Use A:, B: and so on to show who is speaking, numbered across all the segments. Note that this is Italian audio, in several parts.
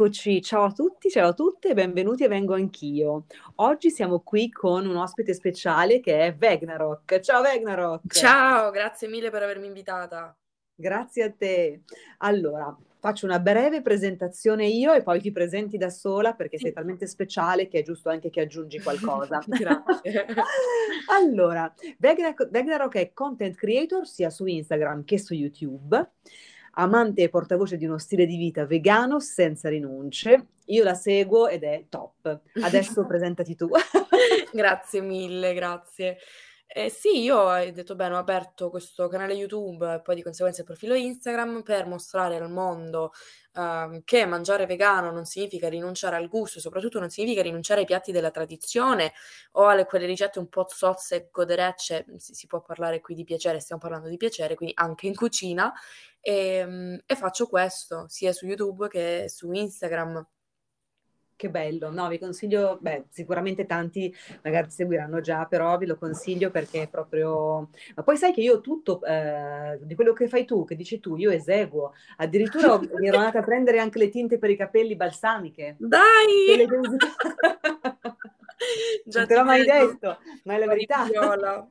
A: Eccoci, ciao a tutti, ciao a tutte, benvenuti e vengo anch'io. Oggi siamo qui con un ospite speciale che è Vegnarok. Ciao Vegnarok!
B: Ciao, grazie mille per avermi invitata.
A: Grazie a te. Allora, faccio una breve presentazione io e poi ti presenti da sola perché sei talmente speciale che è giusto anche che aggiungi qualcosa.
B: Grazie.
A: Allora, Vegna- Vegnarok è content creator sia su Instagram che su YouTube, amante e portavoce di uno stile di vita vegano senza rinunce. Io la seguo ed è top. Adesso presentati tu.
B: Grazie mille, grazie. Eh, sì, io hai detto bene, ho aperto questo canale YouTube e poi di conseguenza il profilo Instagram per mostrare al mondo ehm, che mangiare vegano non significa rinunciare al gusto, soprattutto non significa rinunciare ai piatti della tradizione o alle quelle ricette un po' zozze e goderecce. Si, si può parlare qui di piacere, stiamo parlando di piacere, quindi anche in cucina. E, mm, e faccio questo sia su YouTube che su Instagram.
A: Che bello, no, vi consiglio, beh, sicuramente tanti magari seguiranno già, però ve lo consiglio perché è proprio... Ma poi sai che io tutto eh, di quello che fai tu, che dici tu, io eseguo. Addirittura mi ero andata a prendere anche le tinte per i capelli balsamiche.
B: Dai!
A: le Non te l'ho mai detto, ma è la verità.
B: viola.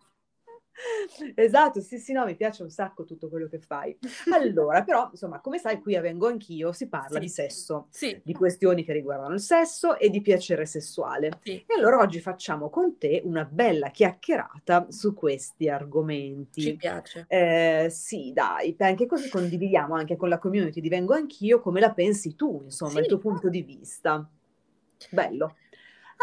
A: Esatto, sì, sì, no, mi piace un sacco tutto quello che fai. Allora, però, insomma, come sai, qui a Vengo Anch'io si parla
B: Sì.
A: di sesso,
B: Sì,
A: di questioni che riguardano il sesso e di piacere sessuale.
B: sì,
A: E allora oggi facciamo con te una bella chiacchierata su questi
B: ci
A: argomenti.
B: piace.
A: Eh, sì, dai, anche così condividiamo anche con la community di Vengo Anch'io come la pensi tu, insomma, il tuo punto di vista. Bello.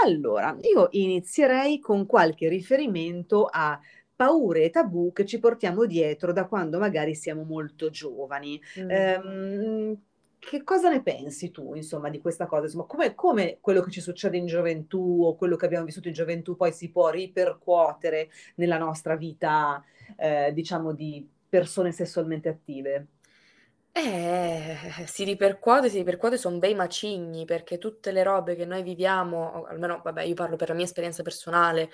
A: Allora, io inizierei con qualche riferimento a paure e tabù che ci portiamo dietro da quando magari siamo molto giovani.
B: mm,
A: Ehm, che cosa ne pensi tu, insomma, di questa cosa? Insomma, come, come quello che ci succede in gioventù o quello che abbiamo vissuto in gioventù poi si può ripercuotere nella nostra vita, eh, diciamo, di persone sessualmente attive?
B: Eh, si ripercuote, si ripercuote, sono bei macigni perché tutte le robe che noi viviamo, almeno, vabbè, io parlo per la mia esperienza personale,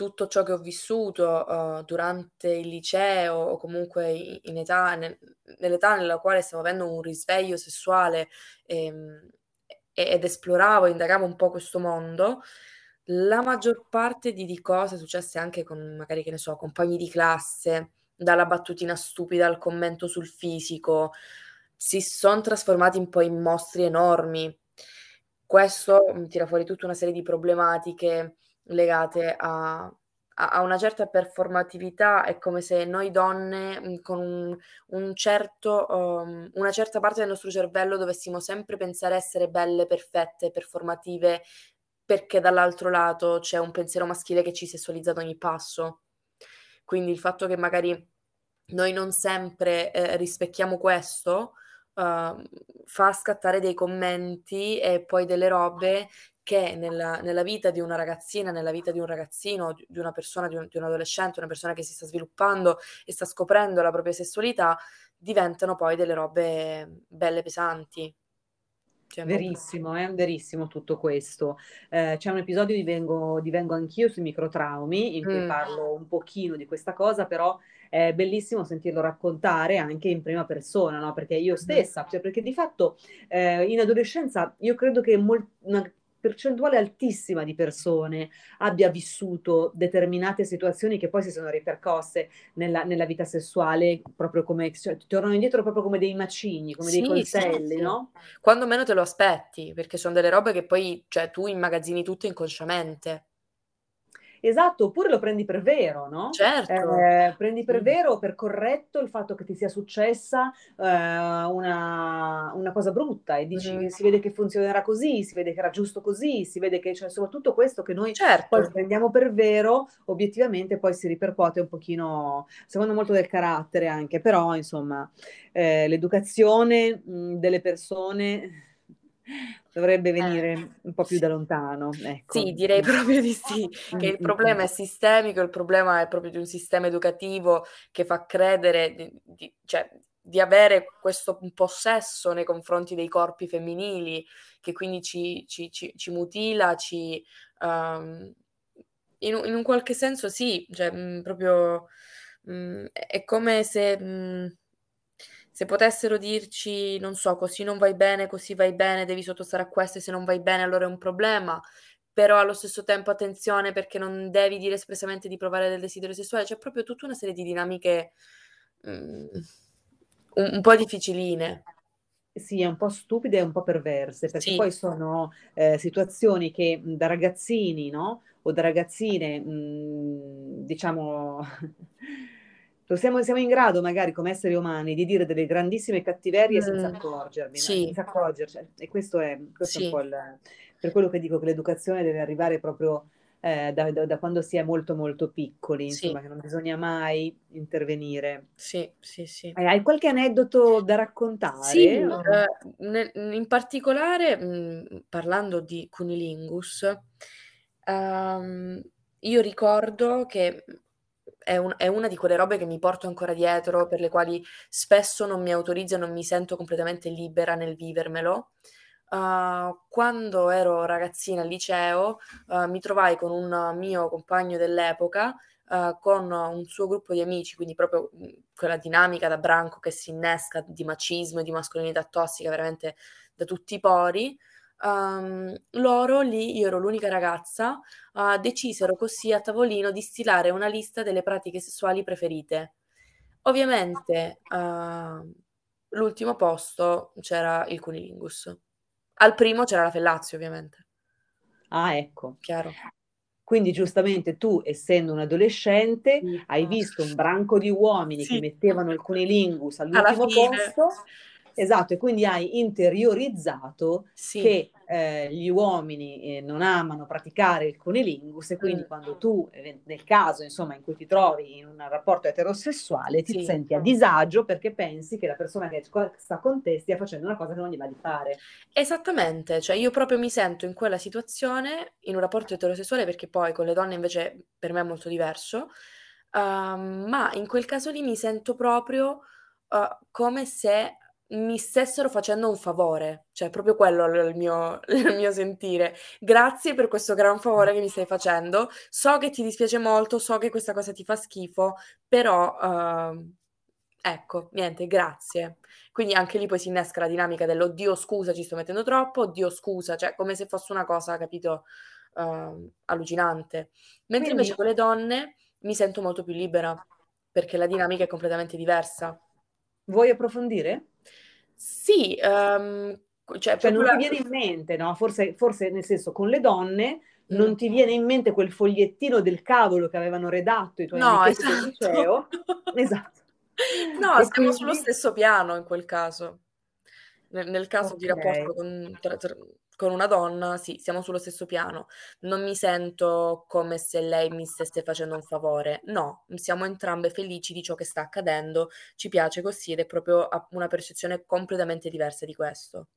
B: tutto ciò che ho vissuto eh, durante il liceo o comunque in età, nel- nell'età nella quale stavo avendo un risveglio sessuale ehm, ed esploravo, indagavo un po' questo mondo, la maggior parte di, di cose successe anche con magari, che ne so, compagni di classe, dalla battutina stupida al commento sul fisico, si sono trasformati un po' in mostri enormi. Questo mm, tira fuori tutta una serie di problematiche legate a, a- una certa performatività. È come se noi donne, mm, con un, un certo, um, una certa parte del nostro cervello, dovessimo sempre pensare essere belle, perfette, performative, perché dall'altro lato c'è un pensiero maschile che ci sessualizza ad ogni passo. Quindi il fatto che magari noi non sempre eh, rispecchiamo questo, uh, fa scattare dei commenti e poi delle robe che nella, nella vita di una ragazzina, nella vita di un ragazzino, di una persona, di un, di un adolescente, una persona che si sta sviluppando e sta scoprendo la propria sessualità, diventano poi delle robe belle pesanti. Cioè,
A: Verissimo, è verissimo tutto questo. Eh, c'è un episodio di Vengo, di Vengo Anch'io sui microtraumi in cui
B: Mm,
A: parlo un pochino di questa cosa, però è bellissimo sentirlo raccontare anche in prima persona, no? Perché io stessa, cioè perché di fatto eh, in adolescenza io credo che mol- una percentuale altissima di persone abbia vissuto determinate situazioni che poi si sono ripercosse nella, nella vita sessuale, proprio come, cioè, tornano indietro proprio come dei macigni, come dei
B: Sì, sì,
A: coltelli,
B: sì.
A: no?
B: Quando meno te lo aspetti, perché sono delle robe che poi, cioè, tu immagazzini tutto inconsciamente.
A: Esatto, oppure lo prendi per vero, no?
B: Certo,
A: Eh, prendi per vero, per corretto il fatto che ti sia successa eh, una, una cosa brutta e dici
B: Mhm.
A: si vede che funzionerà così, si vede che era giusto così, si vede che, cioè, soprattutto questo che noi poi
B: Certo,
A: prendiamo per vero, obiettivamente poi si ripercuote un pochino, secondo molto del carattere anche, però insomma, eh, l'educazione mh, delle persone dovrebbe
B: Eh,
A: venire un po' più da lontano, ecco.
B: Sì, direi proprio di sì,
A: Mm,
B: che il
A: mm,
B: problema
A: mm.
B: è sistemico, il problema è proprio di un sistema educativo che fa credere di, di- cioè, di avere questo possesso nei confronti dei corpi femminili, che quindi ci, ci- ci- ci mutila, ci, ehm, in, un in un qualche senso sì, cioè, mh, proprio mh, è è come se mh, se potessero dirci, non so, così non vai bene, così vai bene, devi sottostare a questo e se non vai bene allora è un problema, però allo stesso tempo attenzione perché non devi dire espressamente di provare del desiderio sessuale, c'è proprio tutta una serie di dinamiche mm, un, un po' difficiline.
A: Sì, è un po' stupide e un po' perverse, perché
B: Sì.
A: poi sono eh, situazioni che mh, da ragazzini, no? O da ragazzine, mh, diciamo, siamo, siamo in grado magari come esseri umani di dire delle grandissime cattiverie senza
B: Mm,
A: accorgermi, no?
B: sì,
A: senza accorgerci. E questo è, questo è un
B: sì,
A: po' il, per quello che dico che l'educazione deve arrivare proprio eh, da, da- da quando si è molto molto piccoli,
B: sì,
A: insomma, che non bisogna mai intervenire.
B: sì, sì, sì.
A: Eh, hai qualche aneddoto da
B: Sì,
A: raccontare? o-
B: eh, ne- in particolare, mh, parlando di cunilingus, ehm, io ricordo che è, un- è una di quelle robe che mi porto ancora dietro, per le quali spesso non mi autorizzo e non mi sento completamente libera nel vivermelo. Uh, quando ero ragazzina al liceo, uh, mi trovai con un mio compagno dell'epoca, uh, con un suo gruppo di amici, quindi proprio mh, quella dinamica da branco che si innesca di macismo e di mascolinità tossica veramente da tutti i pori. Um, loro lì, io ero l'unica ragazza, uh, decisero così a tavolino di stilare una lista delle pratiche sessuali preferite. Ovviamente, uh, l'ultimo posto c'era il cunilingus. Al primo c'era la Fellazio, ovviamente.
A: Ah, ecco.
B: Chiaro.
A: Quindi giustamente tu, essendo un adolescente,
B: Sì.
A: hai visto un branco di uomini
B: Sì.
A: che mettevano il cunilingus all'ultimo posto. Esatto, e quindi hai interiorizzato
B: Sì.
A: che eh, gli uomini eh, non amano praticare il cunilingus e quindi
B: Mm.
A: quando tu, eh, nel caso insomma in cui ti trovi in un rapporto eterosessuale, ti
B: Sì.
A: senti a disagio perché pensi che la persona che sta con te stia facendo una cosa che non gli va di fare.
B: Esattamente, cioè io proprio mi sento in quella situazione, in un rapporto eterosessuale, perché poi con le donne invece per me è molto diverso, uh, ma in quel caso lì mi sento proprio uh, come se mi stessero facendo un favore, cioè proprio quello è il mio, il mio sentire. Grazie per questo gran favore che mi stai facendo. So che ti dispiace molto, so che questa cosa ti fa schifo, però uh, ecco, niente, grazie. Quindi anche lì poi si innesca la dinamica dell'oddio scusa, ci sto mettendo troppo, oddio scusa, cioè come se fosse una cosa, capito, uh, allucinante. Mentre
A: Quindi-
B: invece con le donne mi sento molto più libera, perché la dinamica è completamente diversa.
A: Vuoi approfondire?
B: Sì, um, cioè,
A: Cioè non
B: proprio
A: ti
B: la-
A: viene in mente, no? Forse, forse nel senso con le donne
B: Mm.
A: non ti viene in mente quel fogliettino del cavolo che avevano redatto i tuoi
B: No,
A: del
B: esatto.
A: liceo. Esatto.
B: No,
A: E
B: siamo sullo
A: quindi-
B: stesso piano in quel caso. Nel, nel caso di
A: Ok.
B: rapporto con, tra- tra- con una donna, sì, siamo sullo stesso piano. Non mi sento come se lei mi stesse facendo un favore. No, siamo entrambe felici di ciò che sta accadendo, ci piace così ed è proprio una percezione completamente diversa di questo.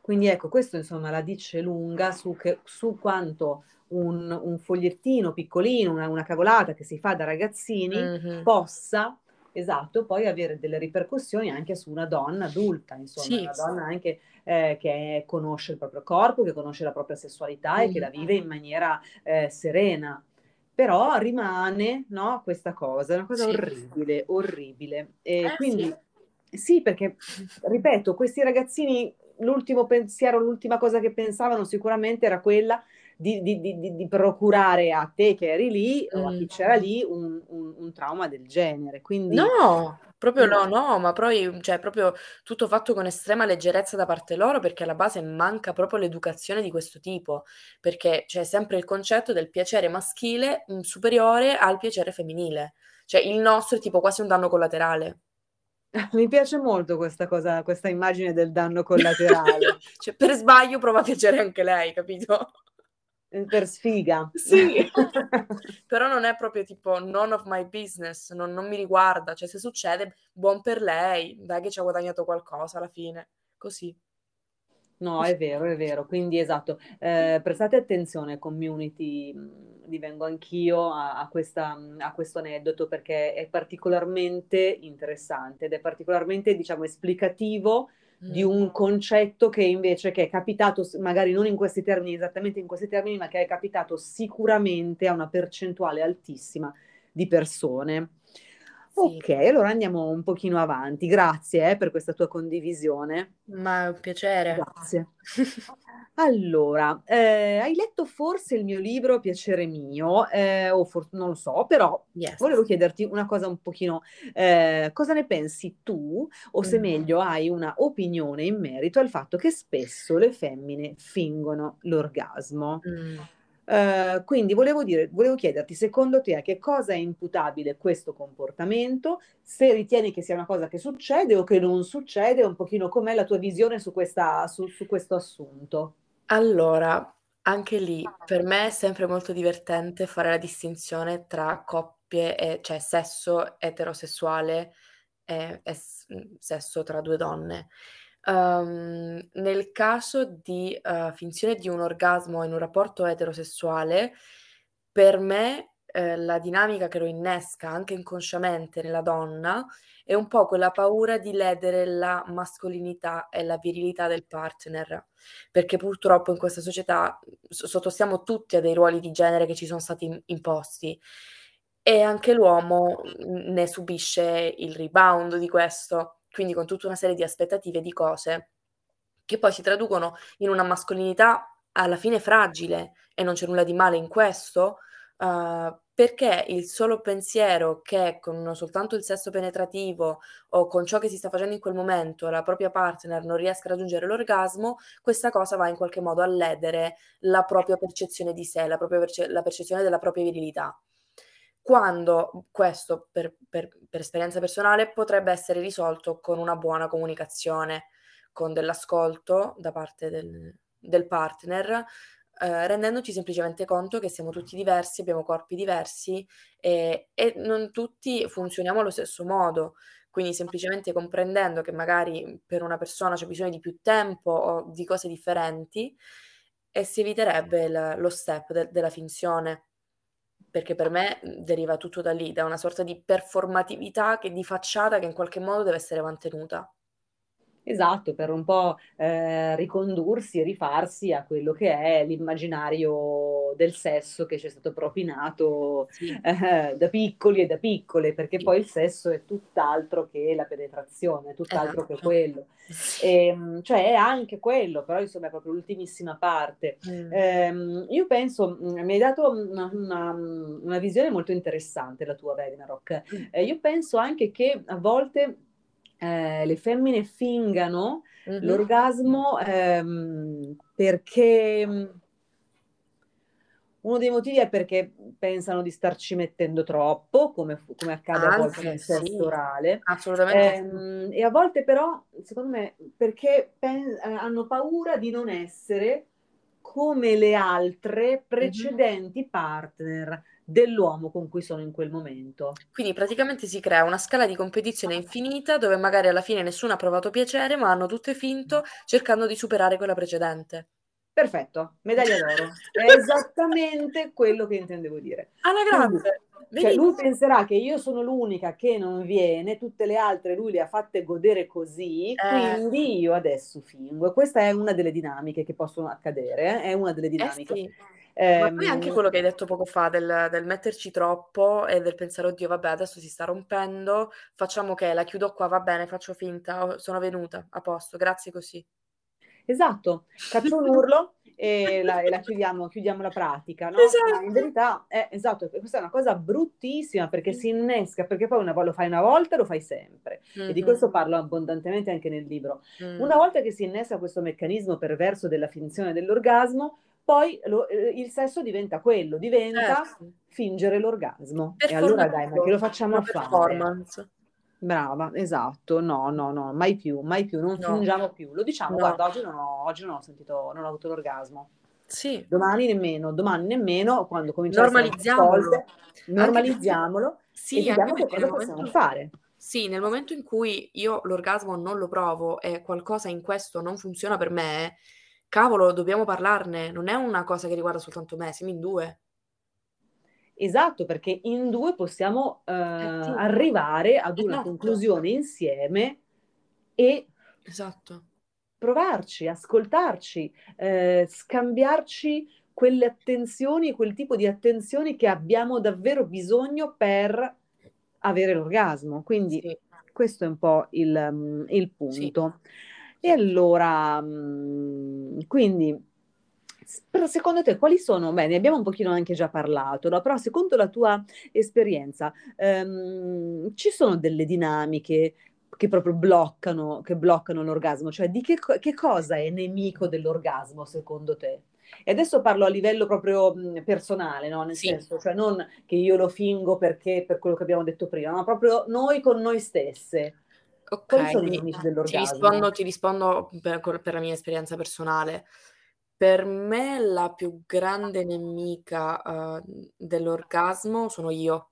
A: Quindi ecco, questo insomma la dice lunga su, che, su quanto un, un fogliettino piccolino, una, una cavolata che si fa da ragazzini
B: Mhm.
A: possa, esatto, poi avere delle ripercussioni anche su una donna adulta, insomma,
B: Sì.
A: una donna anche eh, che conosce il proprio corpo, che conosce la propria sessualità e che la
B: Mhm.
A: vive in maniera eh, serena. Però rimane, no, questa cosa, una cosa
B: Sì.
A: orribile, orribile. E
B: Eh,
A: quindi sì, perché ripeto, questi ragazzini, l'ultimo pensiero, l'ultima cosa che pensavano sicuramente era quella di, di- di- di procurare a te che eri lì o a chi
B: Mm.
A: c'era lì un, un- un trauma del genere. Quindi
B: No, proprio no,
A: No.
B: no, ma poi, cioè, proprio tutto fatto con estrema leggerezza da parte loro, perché alla base manca proprio l'educazione di questo tipo, perché c'è sempre il concetto del piacere maschile mm, superiore al piacere femminile. Cioè, il nostro è tipo quasi un danno collaterale.
A: mi piace molto questa cosa, questa immagine del danno collaterale,
B: Cioè, per sbaglio prova a piacere anche lei, capito?
A: Per sfiga.
B: Sì. Però non è proprio tipo none of my business, non, non mi riguarda, cioè se succede, buon per lei, dai che ci ha guadagnato qualcosa alla fine, così.
A: No, è vero, è vero. Quindi esatto, eh, prestate attenzione, community, divengo anch'io a, a questa, a questo aneddoto perché è particolarmente interessante ed è particolarmente, diciamo, esplicativo di
B: Mm.
A: un concetto che invece che è capitato, magari non in questi termini, esattamente in questi termini, ma che è capitato sicuramente a una percentuale altissima di persone.
B: Sì.
A: Ok, allora andiamo un pochino avanti. Grazie eh, per questa tua condivisione.
B: Ma è un piacere.
A: Grazie. Allora, eh, hai letto forse il mio libro Piacere mio, eh, o for- non lo so, però
B: Yes.
A: volevo chiederti una cosa un pochino, eh, cosa ne pensi tu, o se
B: Mm.
A: meglio hai una opinione in merito al fatto che spesso le femmine fingono l'orgasmo?
B: Mm.
A: Eh, quindi volevo dire, volevo chiederti, secondo te a che cosa è imputabile questo comportamento? Se ritieni che sia una cosa che succede o che non succede, un pochino com'è la tua visione su questa- su- su questo assunto?
B: Allora, anche lì per me è sempre molto divertente fare la distinzione tra coppie e cioè sesso eterosessuale e, e mm, sesso tra due donne. Ehm, nel caso di eh, finzione di un orgasmo in un rapporto eterosessuale, per me eh, la dinamica che lo innesca anche inconsciamente nella donna è un po' quella paura di ledere la mascolinità e la virilità del partner. Perché purtroppo in questa società s- sottostiamo tutti a dei ruoli di genere che ci sono stati im- imposti. E anche l'uomo ne subisce il rebound di questo, quindi con tutta una serie di aspettative di cose che poi si traducono in una mascolinità alla fine fragile e non c'è nulla di male in questo, eh, perché il solo pensiero che con soltanto il sesso penetrativo o con ciò che si sta facendo in quel momento la propria partner non riesca a raggiungere l'orgasmo, questa cosa va in qualche modo a ledere la propria percezione di sé, la, perce- la percezione della propria virilità. Quando questo, per, per- per esperienza personale, potrebbe essere risolto con una buona comunicazione, con dell'ascolto da parte del, del partner, eh, rendendoci semplicemente conto che siamo tutti diversi, abbiamo corpi diversi e, e non tutti funzioniamo allo stesso modo. Quindi semplicemente comprendendo che magari per una persona c'è bisogno di più tempo o di cose differenti e si eviterebbe il- lo step de- della finzione. Perché per me mh, deriva tutto da lì, da una sorta di performatività che di facciata che in qualche modo deve essere mantenuta.
A: Esatto, per un po' eh, ricondursi e rifarsi a quello che è l'immaginario del sesso che ci è stato propinato
B: Sì.
A: eh, da piccoli e da piccole, perché
B: Sì.
A: poi il sesso è tutt'altro che la penetrazione, è tutt'altro che
B: Esatto.
A: quello. Ehm, cioè è anche quello, però insomma è proprio l'ultimissima parte.
B: Mm.
A: Ehm, io penso, mh, mi hai dato una, una- una visione molto interessante la tua, Ragnarok.
B: Mm.
A: Eh, io penso anche che a volte eh, le femmine fingano
B: Mhm.
A: l'orgasmo ehm, perché mh, uno dei motivi è perché pensano di starci mettendo troppo, come, come accade a volte nel sesso
B: sì.
A: orale.
B: Assolutamente.
A: Ehm, e a volte però, secondo me, perché pen- eh, hanno paura di non essere come le altre
B: Mhm.
A: precedenti partner dell'uomo con cui sono in quel momento.
B: Quindi praticamente si crea una scala di competizione infinita dove magari alla fine nessuno ha provato piacere, ma hanno tutte finto cercando di superare quella precedente.
A: Perfetto, medaglia d'oro. È esattamente quello che intendevo dire.
B: Alla
A: Quindi,
B: grande!
A: cioè, lui penserà che io sono l'unica che non viene, tutte le altre lui le ha fatte godere così,
B: Eh,
A: quindi io adesso fingo. Questa è una delle dinamiche che possono accadere, eh? È una delle
B: eh
A: dinamiche.
B: sì. Ma poi anche
A: Ehm,
B: quello che hai detto poco fa del, del metterci troppo e del pensare, oddio, vabbè, adesso si sta rompendo, facciamo che la chiudo qua, va bene, faccio finta, oh, sono venuta, a posto, grazie così.
A: Esatto, caccio un urlo e la, e la chiudiamo, chiudiamo la pratica, no? Ma in
B: Esatto.
A: verità è esatto, questa è una cosa bruttissima perché si innesca, perché poi una, lo fai una volta e lo fai sempre. E di
B: Mhm.
A: questo parlo abbondantemente anche nel libro.
B: Mm.
A: Una volta che si innesca questo meccanismo perverso della finzione dell'orgasmo, poi lo- eh, il sesso diventa quello, diventa
B: Certo.
A: fingere l'orgasmo. E allora dai, ma che lo facciamo a fare? Brava, esatto, no, no, no, mai più, mai più, non
B: No.
A: fingiamo più. Lo diciamo,
B: No.
A: guarda, oggi non ho, oggi non ho sentito, non ho avuto l'orgasmo.
B: Sì.
A: Domani nemmeno, domani nemmeno, quando cominciamo a
B: Normalizziamolo. Anche
A: normalizziamolo
B: perché-
A: e
B: sì,
A: vediamo
B: anche
A: che cosa possiamo
B: momento,
A: fare.
B: sì, nel momento in cui io l'orgasmo non lo provo e qualcosa in questo non funziona per me, cavolo, dobbiamo parlarne. Non è una cosa che riguarda soltanto me, siamo in due.
A: Esatto, perché in due possiamo eh,
B: Eh sì.
A: arrivare ad una
B: Esatto.
A: conclusione insieme e
B: Esatto.
A: provarci, ascoltarci, eh, scambiarci quelle attenzioni, quel tipo di attenzioni che abbiamo davvero bisogno per avere l'orgasmo. Quindi
B: Sì.
A: questo è un po' il, mhmm, il
B: Sì.
A: E allora, mhmm, quindi però secondo te quali sono beh, ne abbiamo un pochino anche già parlato, no, però secondo la tua esperienza, ehm, ci sono delle dinamiche che proprio bloccano che bloccano l'orgasmo? Cioè di che che cosa è nemico dell'orgasmo secondo te? E adesso parlo a livello proprio, mhmm, personale, no, nel
B: Sì.
A: senso, cioè non che io lo fingo perché per quello che abbiamo detto prima, ma proprio noi con noi stesse. Quali
B: Okay,
A: sono i
B: ti rispondo ti rispondo per per la mia esperienza personale. Per me la più grande nemica, uhm, dell'orgasmo sono io.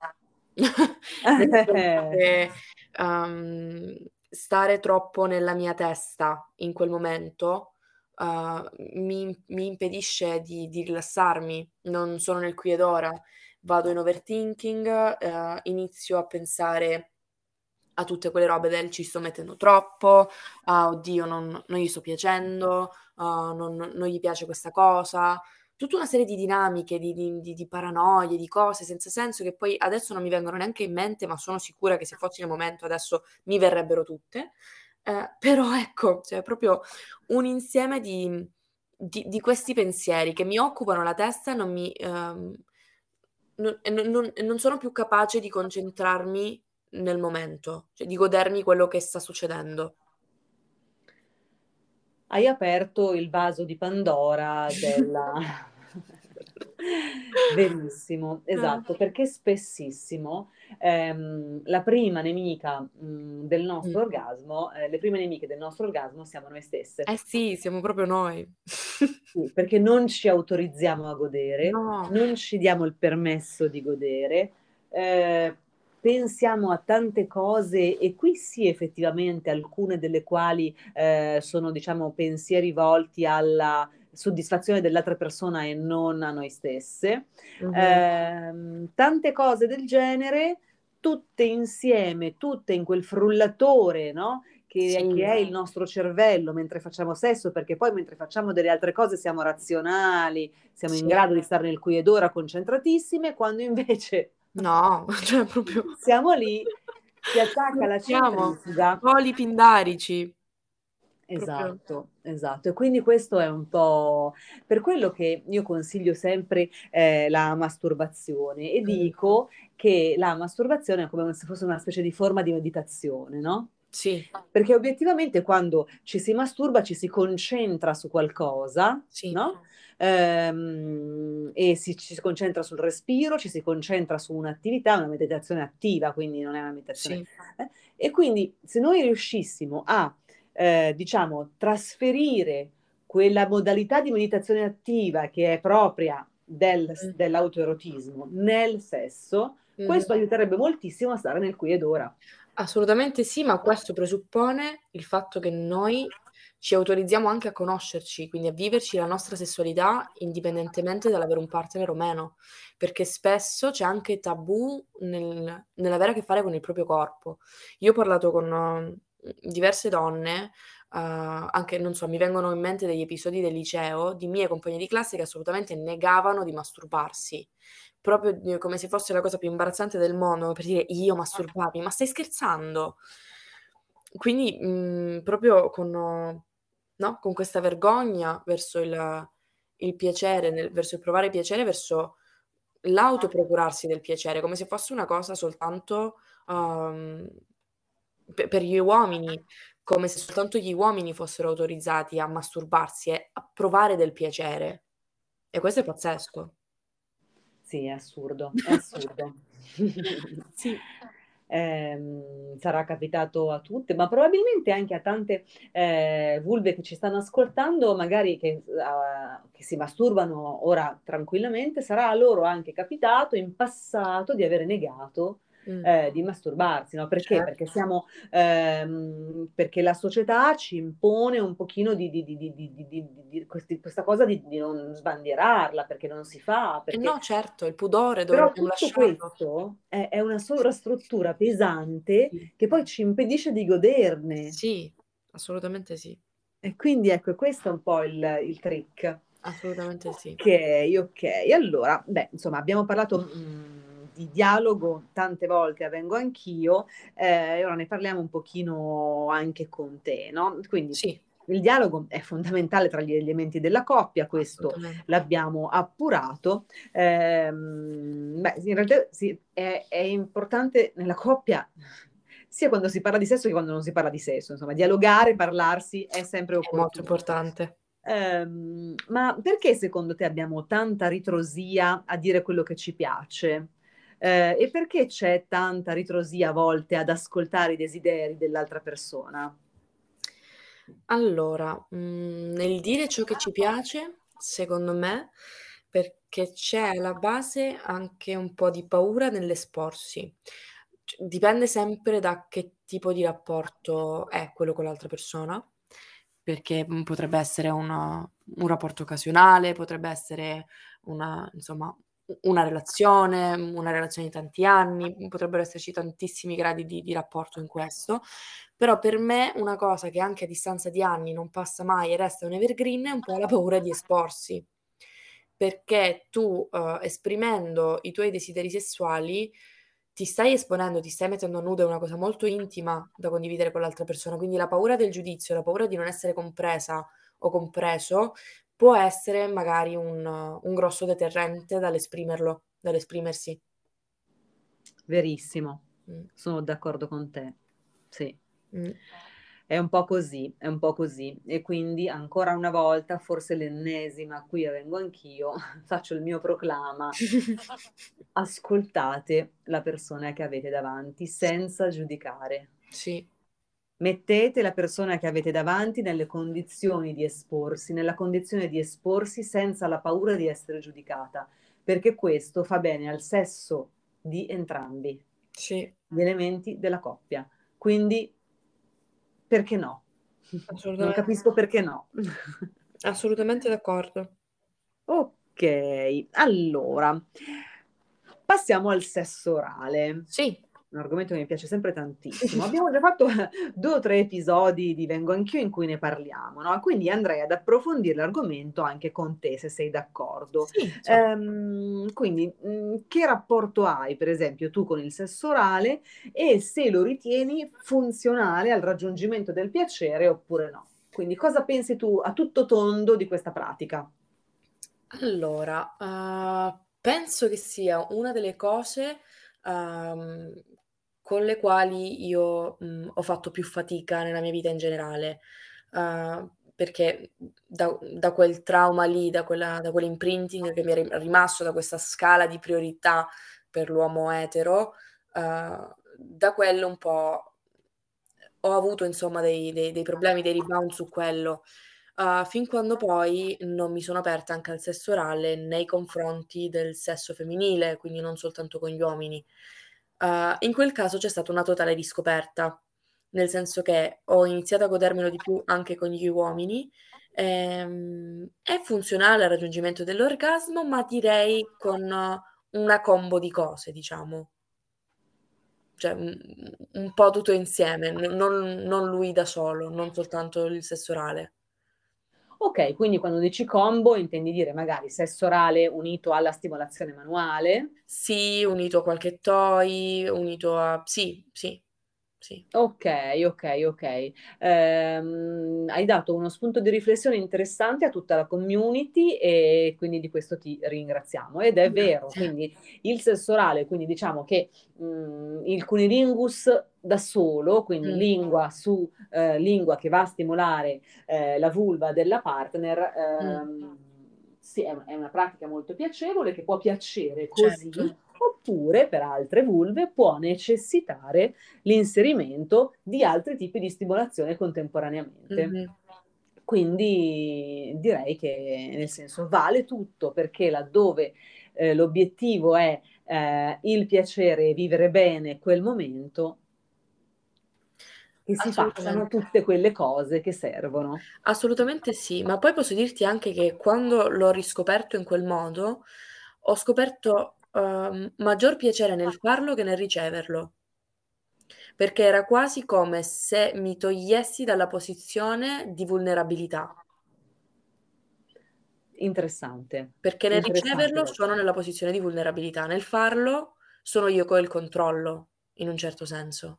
B: Che, uhm, stare troppo nella mia testa in quel momento, uhm, mi mi impedisce di di rilassarmi, non sono nel qui ed ora. Vado in overthinking, uhm, inizio a pensare a tutte quelle robe del: "Ci sto mettendo troppo", "Ah, oddio non non gli sto piacendo", uhm, "Non non gli piace questa cosa". Tutta una serie di dinamiche, di di di paranoie, di cose senza senso che poi adesso non mi vengono neanche in mente, ma sono sicura che se fossi nel momento adesso mi verrebbero tutte. Ehm, però ecco, cioè proprio un insieme di di questi pensieri che mi occupano la testa e non mi uhm, non non sono più capace di concentrarmi nel momento, cioè di godermi quello che sta succedendo.
A: Hai aperto il vaso di Pandora della verissimo,
B: Ah.
A: esatto, perché spessissimo, ehm, la prima nemica, mhmm, del
B: Mh.
A: nostro orgasmo ehm, le prime nemiche del nostro orgasmo siamo noi stesse.
B: Eh sì, siamo proprio noi.
A: Sì, perché non ci autorizziamo a godere,
B: No.
A: non ci diamo il permesso di godere, ehm, pensiamo a tante cose e qui sì effettivamente alcune delle quali, ehm, sono diciamo pensieri volti alla soddisfazione dell'altra persona e non a noi stesse.
B: Mh-mh.
A: Ehm, tante cose del genere, tutte insieme, tutte in quel frullatore, no, che che
B: Sì.
A: è il nostro cervello mentre facciamo sesso, perché poi mentre facciamo delle altre cose siamo razionali, siamo in
B: Sì.
A: grado di stare nel qui ed ora concentratissime, quando invece
B: No, cioè proprio
A: siamo lì, si attacca la centrifuga
B: poli pindarici. Proprio
A: Esatto, esatto. E quindi questo è un po' per quello che io consiglio sempre, ehm, la masturbazione e
B: Mh.
A: dico che la masturbazione è come se fosse una specie di forma di meditazione, no,
B: Sì.
A: perché obiettivamente quando ci si masturba ci si concentra su qualcosa,
B: Sì.
A: no, ehm, e si ci si concentra sul respiro, ci si concentra su un'attività, una meditazione attiva, quindi non è una meditazione
B: Sì.
A: eh, e quindi se noi riuscissimo a, ehm, diciamo trasferire quella modalità di meditazione attiva che è propria del
B: Mh.
A: dell'autoerotismo nel sesso,
B: Mh-mh.
A: questo aiuterebbe moltissimo a stare nel qui ed ora.
B: Assolutamente sì, ma questo presuppone il fatto che noi ci autorizziamo anche a conoscerci, quindi a viverci la nostra sessualità indipendentemente dall'avere un partner o meno, perché spesso c'è anche tabù nel nell'avere a che fare con il proprio corpo. Io ho parlato con, mhmm, diverse donne, uhm, anche non so, mi vengono in mente degli episodi del liceo, di mie compagne di classe che assolutamente negavano di masturbarsi. Proprio d come se fosse la cosa più imbarazzante del mondo, per dire: "Io masturbarmi? Ma stai scherzando?" Quindi, mhmm, proprio con no, con questa vergogna verso il il piacere, nel verso il provare piacere, verso l'autoprocurarsi del piacere, come se fosse una cosa soltanto, uhm, pe per gli uomini, come se soltanto gli uomini fossero autorizzati a masturbarsi e a provare del piacere. E questo è pazzesco.
A: Sì, è assurdo, è assurdo.
B: Sì.
A: Ehm, sarà capitato a tutte, ma probabilmente anche a tante, ehm, vulve che ci stanno ascoltando, magari che a che si masturbano ora tranquillamente, sarà a loro anche capitato in passato di avere negato,
B: mm.
A: eh, di masturbarsi, no? Perché?
B: Certo.
A: Perché, siamo, ehm, perché la società ci impone un pochino di, di, di, di questi, questa cosa di, non sbandierarla, perché non si fa.
B: Eh
A: perché...
B: No, certo, il pudore dovremmo
A: Però tutto questo è, è una sovrastruttura pesante
B: sì.
A: che poi ci impedisce di goderne.
B: Sì, assolutamente sì.
A: E quindi ecco, questo è un po' il, il trick.
B: Assolutamente sì.
A: Ok, ok. Allora, beh, insomma, abbiamo parlato mh, di dialogo tante volte avvengo anch'io, eh, e ora ne parliamo un pochino anche con te, no? Quindi
B: sì.
A: il dialogo è fondamentale tra gli elementi della coppia, questo l'abbiamo appurato. Eh, beh, in realtà sì, è, è importante nella coppia sia quando si parla di sesso che quando non si parla di sesso, insomma, dialogare, parlarsi è sempre.
B: È molto importante.
A: Um, ma perché secondo te abbiamo tanta ritrosia a dire quello che ci piace? Uh, e perché c'è tanta ritrosia a volte ad ascoltare i desideri dell'altra persona?
B: Allora, mh, mm, nel dire ciò che ci piace, secondo me, perché c'è alla base anche un po' di paura nell'esporsi dipende sempre da che tipo di rapporto è quello con l'altra persona, perché mhmm, potrebbe essere una, un rapporto occasionale, potrebbe essere una, insomma, una relazione, una relazione di tanti anni, potrebbero esserci tantissimi gradi di, di, rapporto in questo, però per me una cosa che anche a distanza di anni non passa mai e resta un evergreen è un po' la paura di esporsi, perché tu uh, esprimendo i tuoi desideri sessuali ti stai esponendo, ti stai mettendo a nudo, è una cosa molto intima da condividere con l'altra persona, quindi la paura del giudizio, la paura di non essere compresa o compreso può essere magari un, un grosso deterrente dall'esprimerlo, dall'esprimersi.
A: Verissimo, mm. sono d'accordo con te, sì. Mm. È un po' così, è un po' così. E quindi ancora una volta, forse l'ennesima a cui vengo anch'io, faccio il mio proclama. Ascoltate la persona che avete davanti senza giudicare.
B: Sì.
A: Mettete la persona che avete davanti nelle condizioni di esporsi, nella condizione di esporsi senza la paura di essere giudicata, perché questo fa bene al sesso di entrambi,
B: sì.
A: gli elementi della coppia. Quindi perché no? Non capisco perché no.
B: Assolutamente d'accordo.
A: Ok, allora passiamo al sesso orale.
B: Sì
A: un argomento che mi piace sempre tantissimo. Abbiamo già fatto due o tre episodi di Vengo Anch'io in cui ne parliamo, no? Quindi andrei ad approfondire l'argomento anche con te, se sei d'accordo.
B: Sì, certo.
A: ehm, quindi, mh, mm, che rapporto hai, per esempio, tu con il sesso orale e se lo ritieni funzionale al raggiungimento del piacere oppure no? Quindi, cosa pensi tu a tutto tondo di questa pratica?
B: Allora, uh, penso che sia una delle cose um, con le quali io, mhmm, ho fatto più fatica nella mia vita in generale, uhm, perché da da quel trauma lì, da quella da quell'imprinting che mi è rimasto, da questa scala di priorità per l'uomo etero, uhm, da quello un po' ho avuto insomma dei dei dei problemi, dei rebound su quello, uhm, fin quando poi non mi sono aperta anche al sesso orale nei confronti del sesso femminile, quindi non soltanto con gli uomini. Uh, in quel caso c'è stata una totale riscoperta, nel senso che ho iniziato a godermelo di più anche con gli uomini. Ehm, è funzionale al raggiungimento dell'orgasmo, ma direi con una combo di cose, diciamo. Cioè, un, un po' tutto insieme, non, non lui da solo, non soltanto il sesso orale.
A: Ok, quindi quando dici combo intendi dire magari sesso orale unito alla stimolazione manuale?
B: Sì, unito a qualche toy, unito a... Sì, sì, sì.
A: Ok, ok, ok. Ehm, hai dato uno spunto di riflessione interessante a tutta la community e quindi di questo ti ringraziamo. Ed è vero, quindi il sesso orale, quindi diciamo che mh, mm, il cunilingus da solo, quindi mm. lingua su eh, lingua che va a stimolare eh, la vulva della partner, ehm, mm. sì, è, è, una pratica molto piacevole che può piacere così. Certo oppure per altre vulve può necessitare l'inserimento di altri tipi di stimolazione contemporaneamente. Mm-hmm. Quindi direi che nel senso vale tutto perché laddove eh, l'obiettivo è eh, il piacere e vivere bene quel momento, che si facciano tutte quelle cose che servono.
B: Assolutamente sì, ma poi posso dirti anche che quando l'ho riscoperto in quel modo, ho scoperto uh, maggior piacere nel farlo che nel riceverlo. Perché era quasi come se mi togliessi dalla posizione di vulnerabilità.
A: Interessante.
B: Perché nel
A: Interessante.
B: riceverlo sono nella posizione di vulnerabilità, nel farlo sono io che ho il controllo, in un certo senso.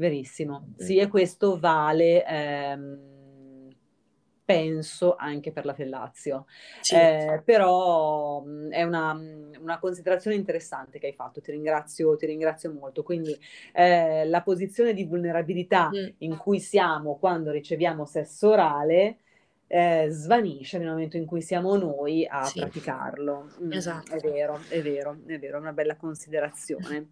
A: Verissimo. Sì, e questo vale, ehm, penso anche per la Fellazio.
B: Sì.
A: Eh, però mh, è una, una, considerazione interessante che hai fatto, ti ringrazio, ti ringrazio molto. Quindi eh, la posizione di vulnerabilità mm. in cui siamo quando riceviamo sesso orale eh, svanisce nel momento in cui siamo noi a sì. praticarlo.
B: Mm, esatto.
A: È vero, è vero, è vero, è una bella considerazione.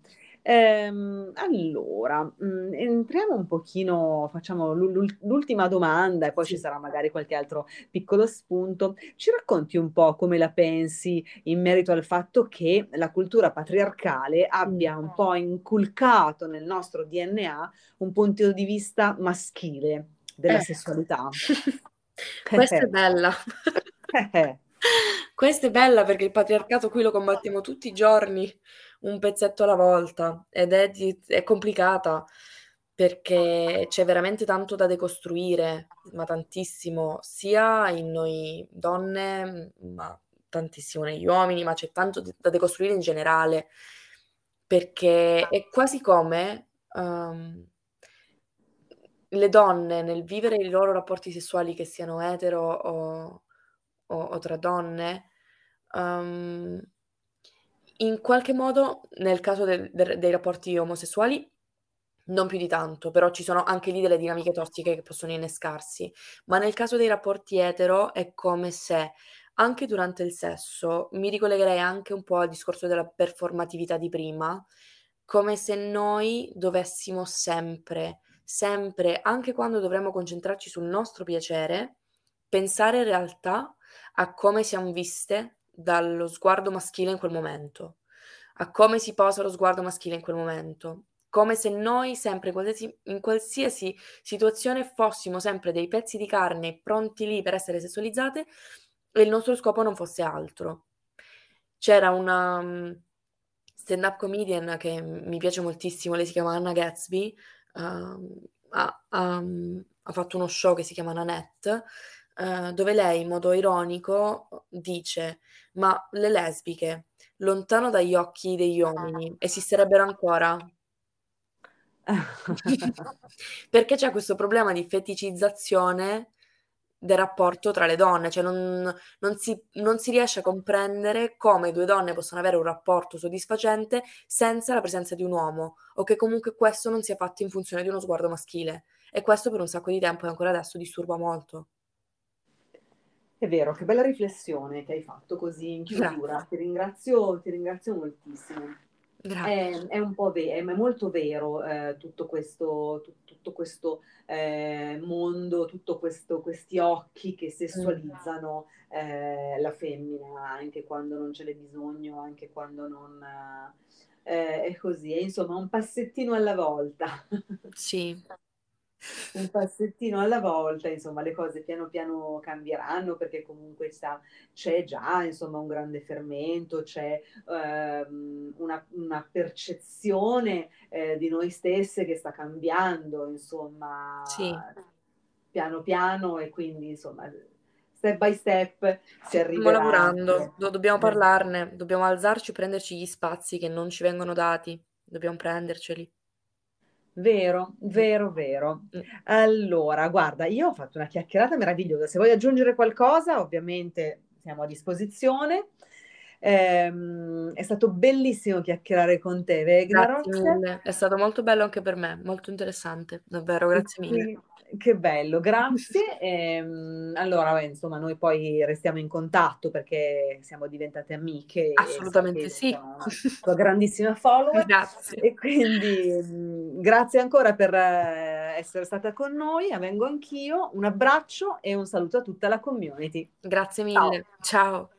A: Ehm, allora, mh, mm, entriamo un pochino, facciamo l'ultima domanda e poi sì. ci sarà magari qualche altro piccolo spunto. Ci racconti un po' come la pensi in merito al fatto che la cultura patriarcale abbia un po' inculcato nel nostro DNA un punto di vista maschile della eh. sessualità?
B: Questa è bella. Questa è bella perché il patriarcato qui lo combattiamo tutti i giorni un pezzetto alla volta ed è, di, è complicata perché c'è veramente tanto da decostruire, ma tantissimo, sia in noi donne, ma tantissimo negli uomini, ma c'è tanto da decostruire in generale, perché è quasi come um, le donne nel vivere i loro rapporti sessuali, che siano etero o, o, o tra donne, um, in qualche modo, nel caso del del dei rapporti omosessuali, non più di tanto, però ci sono anche lì delle dinamiche tossiche che possono innescarsi. Ma nel caso dei rapporti etero è come se anche durante il sesso, mi ricollegherei anche un po' al discorso della performatività di prima, come se noi dovessimo sempre, sempre, anche quando dovremmo concentrarci sul nostro piacere, pensare in realtà a come siam viste dallo sguardo maschile in quel momento, a come si posa lo sguardo maschile in quel momento, come se noi sempre, in qualsiasi, in qualsiasi situazione, fossimo sempre dei pezzi di carne pronti lì per essere sessualizzate e il nostro scopo non fosse altro. C'era una um, stand-up comedian che mi piace moltissimo, lei si chiama Anna Gatsby, uh, ha, ha, ha, fatto uno show che si chiama Nanette, uh, dove lei in modo ironico dice ma le lesbiche, lontano dagli occhi degli uomini, esisterebbero ancora? Perché c'è questo problema di feticizzazione del rapporto tra le donne, cioè non, non, si, non, si, riesce a comprendere come due donne possono avere un rapporto soddisfacente senza la presenza di un uomo, o che comunque questo non sia fatto in funzione di uno sguardo maschile. E questo per un sacco di tempo e ancora adesso disturba molto.
A: È vero, che bella riflessione che hai fatto così in chiusura. Ti ringrazio, ti ringrazio moltissimo. È, è, un po' ve- è molto vero eh, tutto questo, tu- tutto questo eh, mondo, tutti questi occhi che sessualizzano eh, la femmina anche quando non ce n'è bisogno, anche quando non... Eh, è così, è insomma un passettino alla volta.
B: Sì,
A: un passettino alla volta, insomma, le cose piano piano cambieranno perché comunque sta, c'è già insomma, un grande fermento, c'è ehm, una, una, percezione eh, di noi stesse che sta cambiando, insomma,
B: sì.
A: piano piano e quindi insomma step by step si arriverà.
B: Stiamo lavorando, Do- dobbiamo parlarne, dobbiamo alzarci, prenderci gli spazi che non ci vengono dati, dobbiamo prenderceli.
A: Vero, vero, vero. Allora, guarda, io ho fatto una chiacchierata meravigliosa. Se vuoi aggiungere qualcosa, ovviamente siamo a disposizione. Ehm, è stato bellissimo chiacchierare con te, Vegna
B: è stato molto bello anche per me, molto interessante, davvero, grazie mille.
A: Che bello, grazie. Ehm, allora, beh, insomma, noi poi restiamo in contatto perché siamo diventate amiche.
B: Assolutamente sì.
A: Tua grandissima follower.
B: Grazie.
A: E quindi grazie ancora per eh, essere stata con noi. Vengo anch'io. Un abbraccio e un saluto a tutta la community.
B: Grazie mille. Ciao. Ciao.